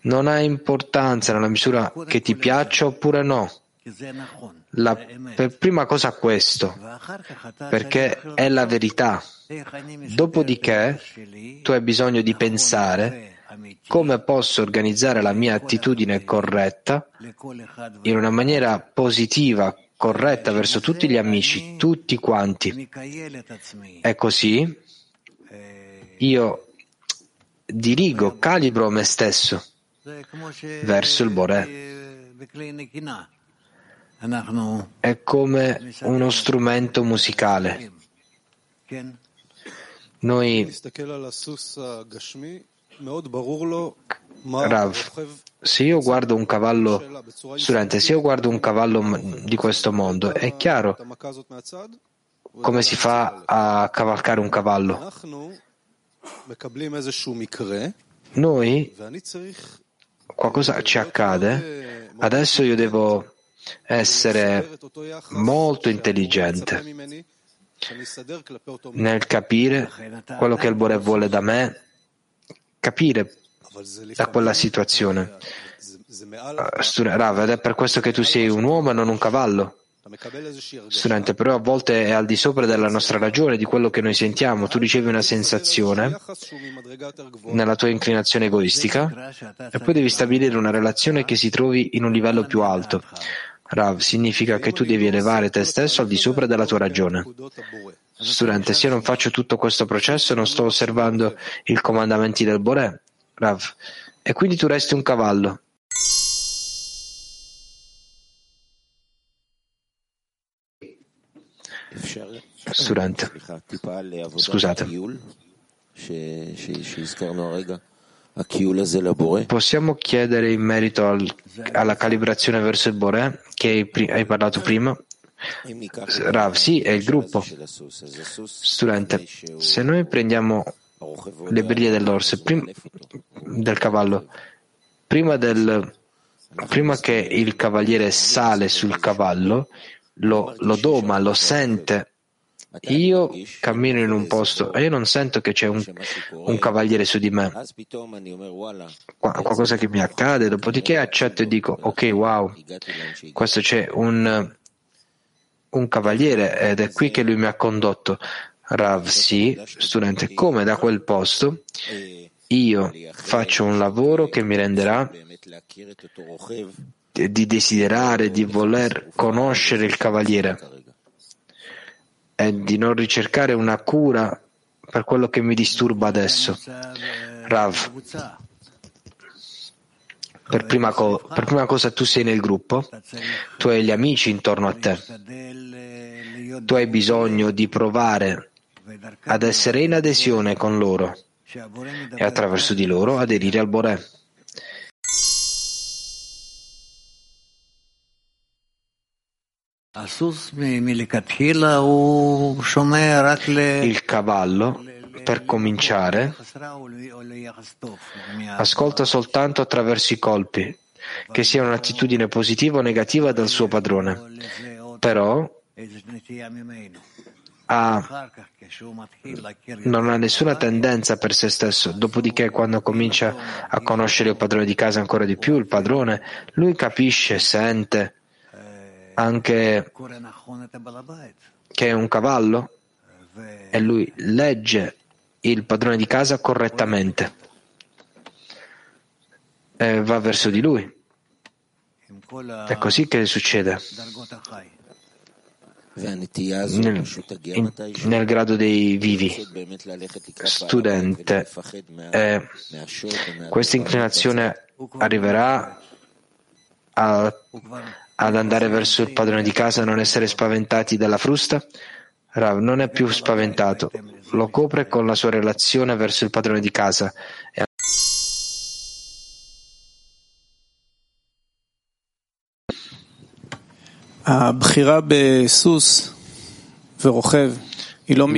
Non ha importanza nella misura che ti piaccia oppure no. La, per prima cosa questo, perché è la verità. Dopodiché tu hai bisogno di pensare come posso organizzare la mia attitudine corretta in una maniera positiva, corretta verso tutti gli amici, tutti quanti. È così io dirigo, calibro me stesso verso il Boré. È come uno strumento musicale. Noi Rav, se io guardo un cavallo studente, se io guardo un cavallo di questo mondo, è chiaro come si fa a cavalcare un cavallo. Noi, qualcosa ci accade, adesso io devo essere molto intelligente nel capire quello che il Bore vuole da me, capire da quella situazione. Rav, ed è per questo che tu sei un uomo e non un cavallo. Studente, però a volte è al di sopra della nostra ragione, di quello che noi sentiamo. Tu ricevi una sensazione nella tua inclinazione egoistica e poi devi stabilire una relazione che si trovi in un livello più alto. Rav, significa che tu devi elevare te stesso al di sopra della tua ragione. Studente, se io non faccio tutto questo processo, non sto osservando i comandamenti del Boré. Rav, e quindi tu resti un cavallo. Studente, scusate. Possiamo chiedere in merito al, alla calibrazione verso il Boré che hai parlato prima? Rav, sì, è il gruppo. Studente, se noi prendiamo le briglie dell'orso, prim, del cavallo, prima, del, prima che il cavaliere sale sul cavallo, lo, lo doma, lo sente io cammino in un posto e io non sento che c'è un, un cavaliere su di me. qualcosa che mi accade, dopodiché accetto e dico, ok, wow, questo c'è un, un cavaliere ed è qui che lui mi ha condotto. Rav, sì, studente, come da quel posto io faccio un lavoro che mi renderà di desiderare, di voler conoscere il cavaliere è di non ricercare una cura per quello che mi disturba adesso. Rav, per prima, co- per prima, cosa tu sei nel gruppo, tu hai gli amici intorno a te, tu hai bisogno di provare ad essere in adesione con loro e attraverso di loro aderire al Boré. Il cavallo, per cominciare, ascolta soltanto attraverso i colpi, che sia un'attitudine positiva o negativa dal suo padrone. Però ha, non ha nessuna tendenza per se stesso. Dopodiché, quando comincia a conoscere il padrone di casa ancora di più, il padrone, lui capisce, sente anche che è un cavallo e lui legge il padrone di casa correttamente e va verso di lui. È così che succede. Nel, in, nel grado dei vivi. Studente, eh, questa inclinazione arriverà a, ad andare verso il padrone di casa e non essere spaventati dalla frusta? Rav non è più spaventato, lo copre con la sua relazione verso il padrone di casa.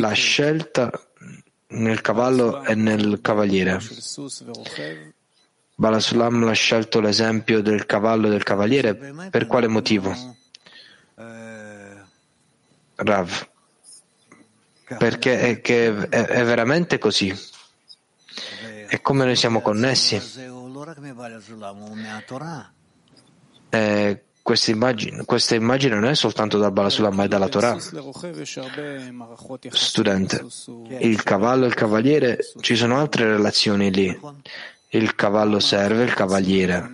La scelta nel cavallo e nel cavaliere Balasulam ha scelto l'esempio del cavallo e del cavaliere per quale motivo? Rav, perché è, è, è veramente così. E come noi siamo connessi. E questa immagine, questa immagine, non è soltanto dal Balasulam ma è dalla Torah. Studente, il cavallo e il cavaliere, ci sono altre relazioni lì. Il cavallo serve il cavaliere.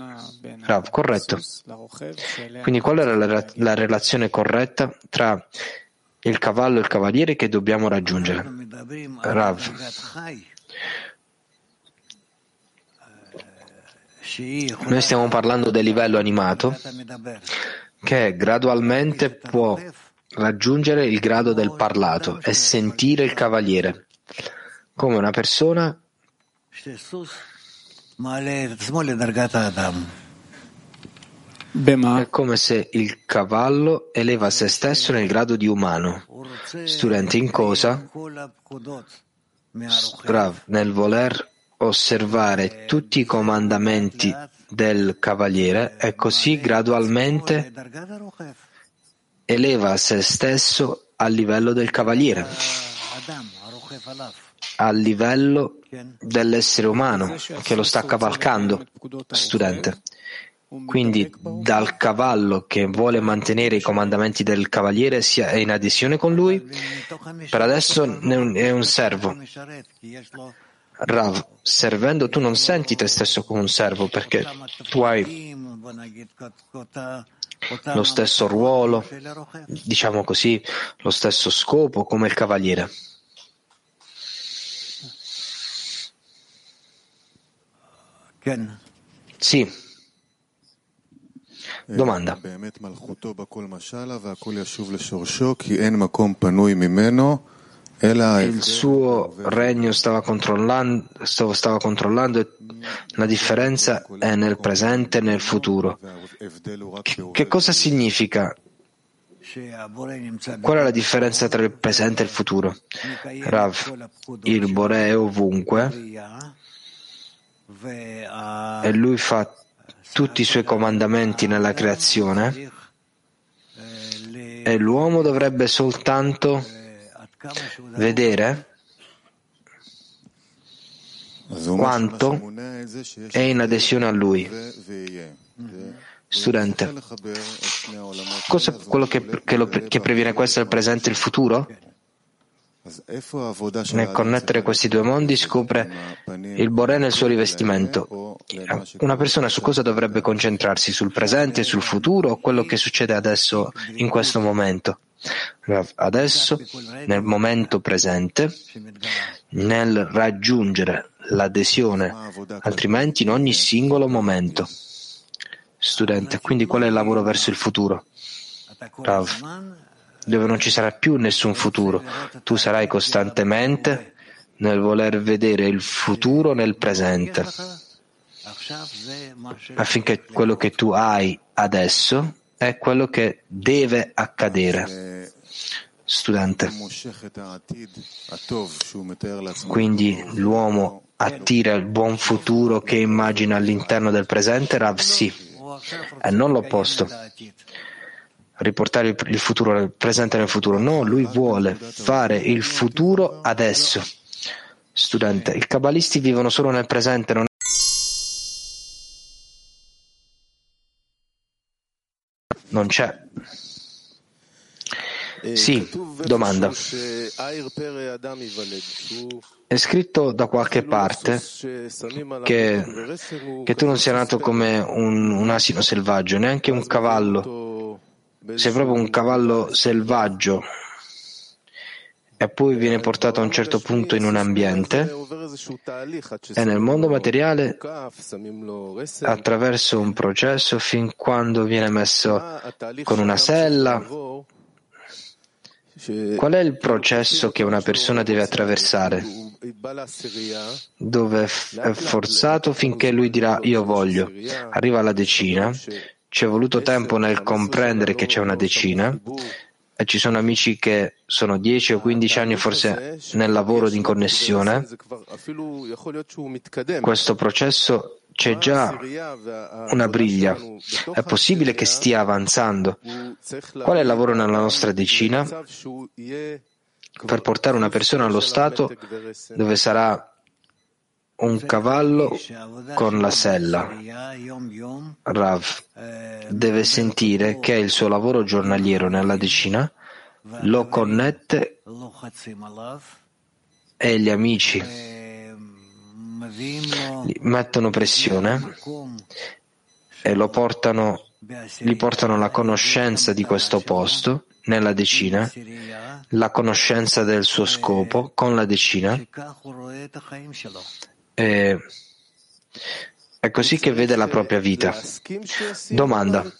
Rav, corretto. Quindi qual è la, la relazione corretta tra il cavallo e il cavaliere che dobbiamo raggiungere? Rav. Noi stiamo parlando del livello animato che gradualmente può raggiungere il grado del parlato e sentire il cavaliere come una persona è come se il cavallo eleva se stesso nel grado di umano. Studente in cosa? Rav, nel voler osservare tutti i comandamenti del cavaliere e così gradualmente eleva se stesso al livello del cavaliere, al livello dell'essere umano che lo sta cavalcando, studente. Quindi dal cavallo che vuole mantenere i comandamenti del cavaliere sia in adesione con lui, per adesso è un servo. Rav, servendo tu non senti te stesso come un servo perché tu hai lo stesso ruolo, diciamo così, lo stesso scopo come il cavaliere. Sì. Domanda. Il suo regno stava controllando, stava controllando la differenza è nel presente e nel futuro. Che cosa significa? Qual è la differenza tra il presente e il futuro? Rav, il Bore è ovunque e lui fa tutti i suoi comandamenti nella creazione e l'uomo dovrebbe soltanto vedere quanto è in adesione a lui. Studente, cosa è quello che, che, lo, che previene questo il presente e il futuro? Nel connettere questi due mondi scopre il Boré nel suo rivestimento. Una persona su cosa dovrebbe concentrarsi? Sul presente, sul futuro o quello che succede adesso in questo momento? Adesso, nel momento presente, nel raggiungere l'adesione, altrimenti in ogni singolo momento. Studente, quindi qual è il lavoro verso il futuro? Rav, dove non ci sarà più nessun futuro. Tu sarai costantemente nel voler vedere il futuro nel presente, affinché quello che tu hai adesso è quello che deve accadere. Studente. Quindi l'uomo attira il buon futuro che immagina all'interno del presente, Rav sì, e non l'opposto. Riportare il futuro nel presente nel futuro. No, lui vuole fare il futuro adesso. Studente, i cabalisti vivono solo nel presente, non non c'è. Sì, domanda. È scritto da qualche parte che, che tu non sia nato come un, un asino selvaggio, neanche un cavallo. Sei proprio un cavallo selvaggio e poi viene portato a un certo punto in un ambiente e nel mondo materiale attraverso un processo fin quando viene messo con una sella. Qual è il processo che una persona deve attraversare? Dove è forzato finché lui dirà io voglio. Arriva alla decina, ci è voluto tempo nel comprendere che c'è una decina e ci sono amici che sono 10 o 15 anni forse nel lavoro di connessione, questo processo c'è già una briglia, è possibile che stia avanzando. Qual è il lavoro nella nostra decina? Per portare una persona allo stato dove sarà un cavallo con la sella. Rav deve sentire che il suo lavoro giornaliero nella decina lo connette e gli amici. Mettono pressione e lo portano, gli portano la conoscenza di questo posto nella decina, la conoscenza del suo scopo con la decina. E è così che vede la propria vita. Domanda.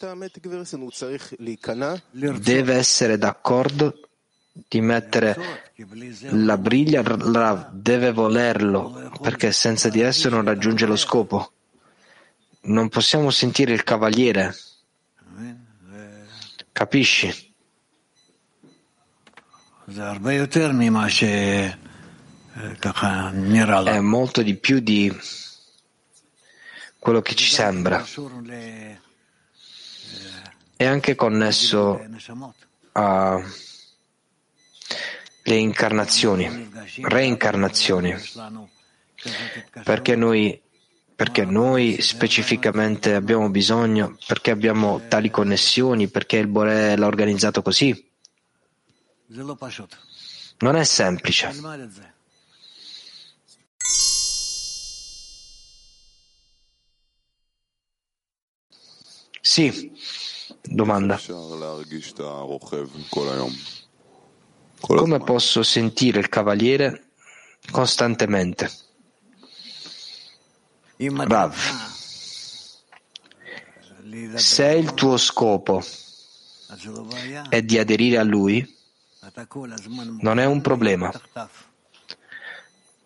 Deve essere d'accordo di mettere la briglia, deve volerlo, perché senza di esso non raggiunge lo scopo. Non possiamo sentire il cavaliere. Capisci? È molto di più di quello che ci sembra. È anche connesso alle incarnazioni, reincarnazioni, perché noi, perché noi specificamente abbiamo bisogno, perché abbiamo tali connessioni, perché il Bore l'ha organizzato così. Non è semplice. Sì, domanda. Come posso sentire il cavaliere costantemente? Rav, se il tuo scopo è di aderire a lui, non è un problema.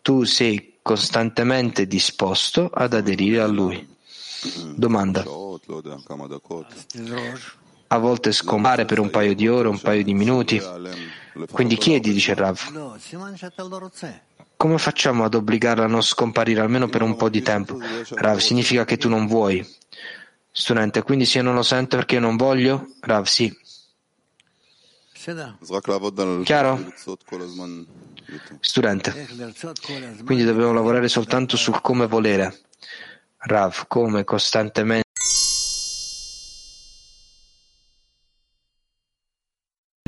Tu sei costantemente disposto ad aderire a lui. Domanda. A volte scompare per un paio di ore, un paio di minuti. Quindi chiedi, dice Rav. Come facciamo ad obbligarla a non scomparire almeno per un po' di tempo? Rav, significa che tu non vuoi. Studente, quindi se io non lo sento perché io non voglio? Rav, sì. Chiaro? Studente, quindi dobbiamo lavorare soltanto sul come volere. Rav, come costantemente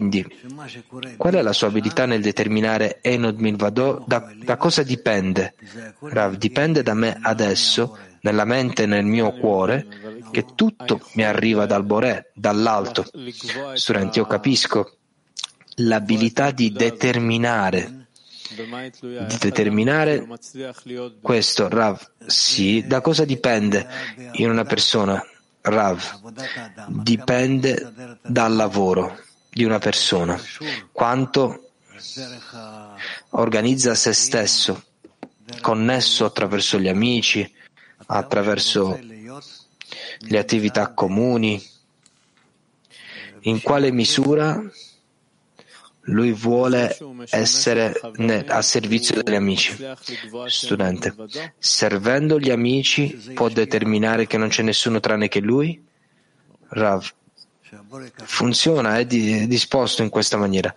Quindi, qual è la sua abilità nel determinare Enod Milvado? Da, da, cosa dipende? Rav, dipende da me adesso, nella mente e nel mio cuore, che tutto mi arriva dal Boré, dall'alto. Studenti, io capisco l'abilità di determinare di determinare questo, Rav. Sì, da cosa dipende in una persona? Rav, dipende dal lavoro di una persona, quanto organizza se stesso, connesso attraverso gli amici, attraverso le attività comuni, in quale misura lui vuole essere a servizio degli amici. Studente, servendo gli amici può determinare che non c'è nessuno tranne che lui? Rav, funziona, è disposto in questa maniera.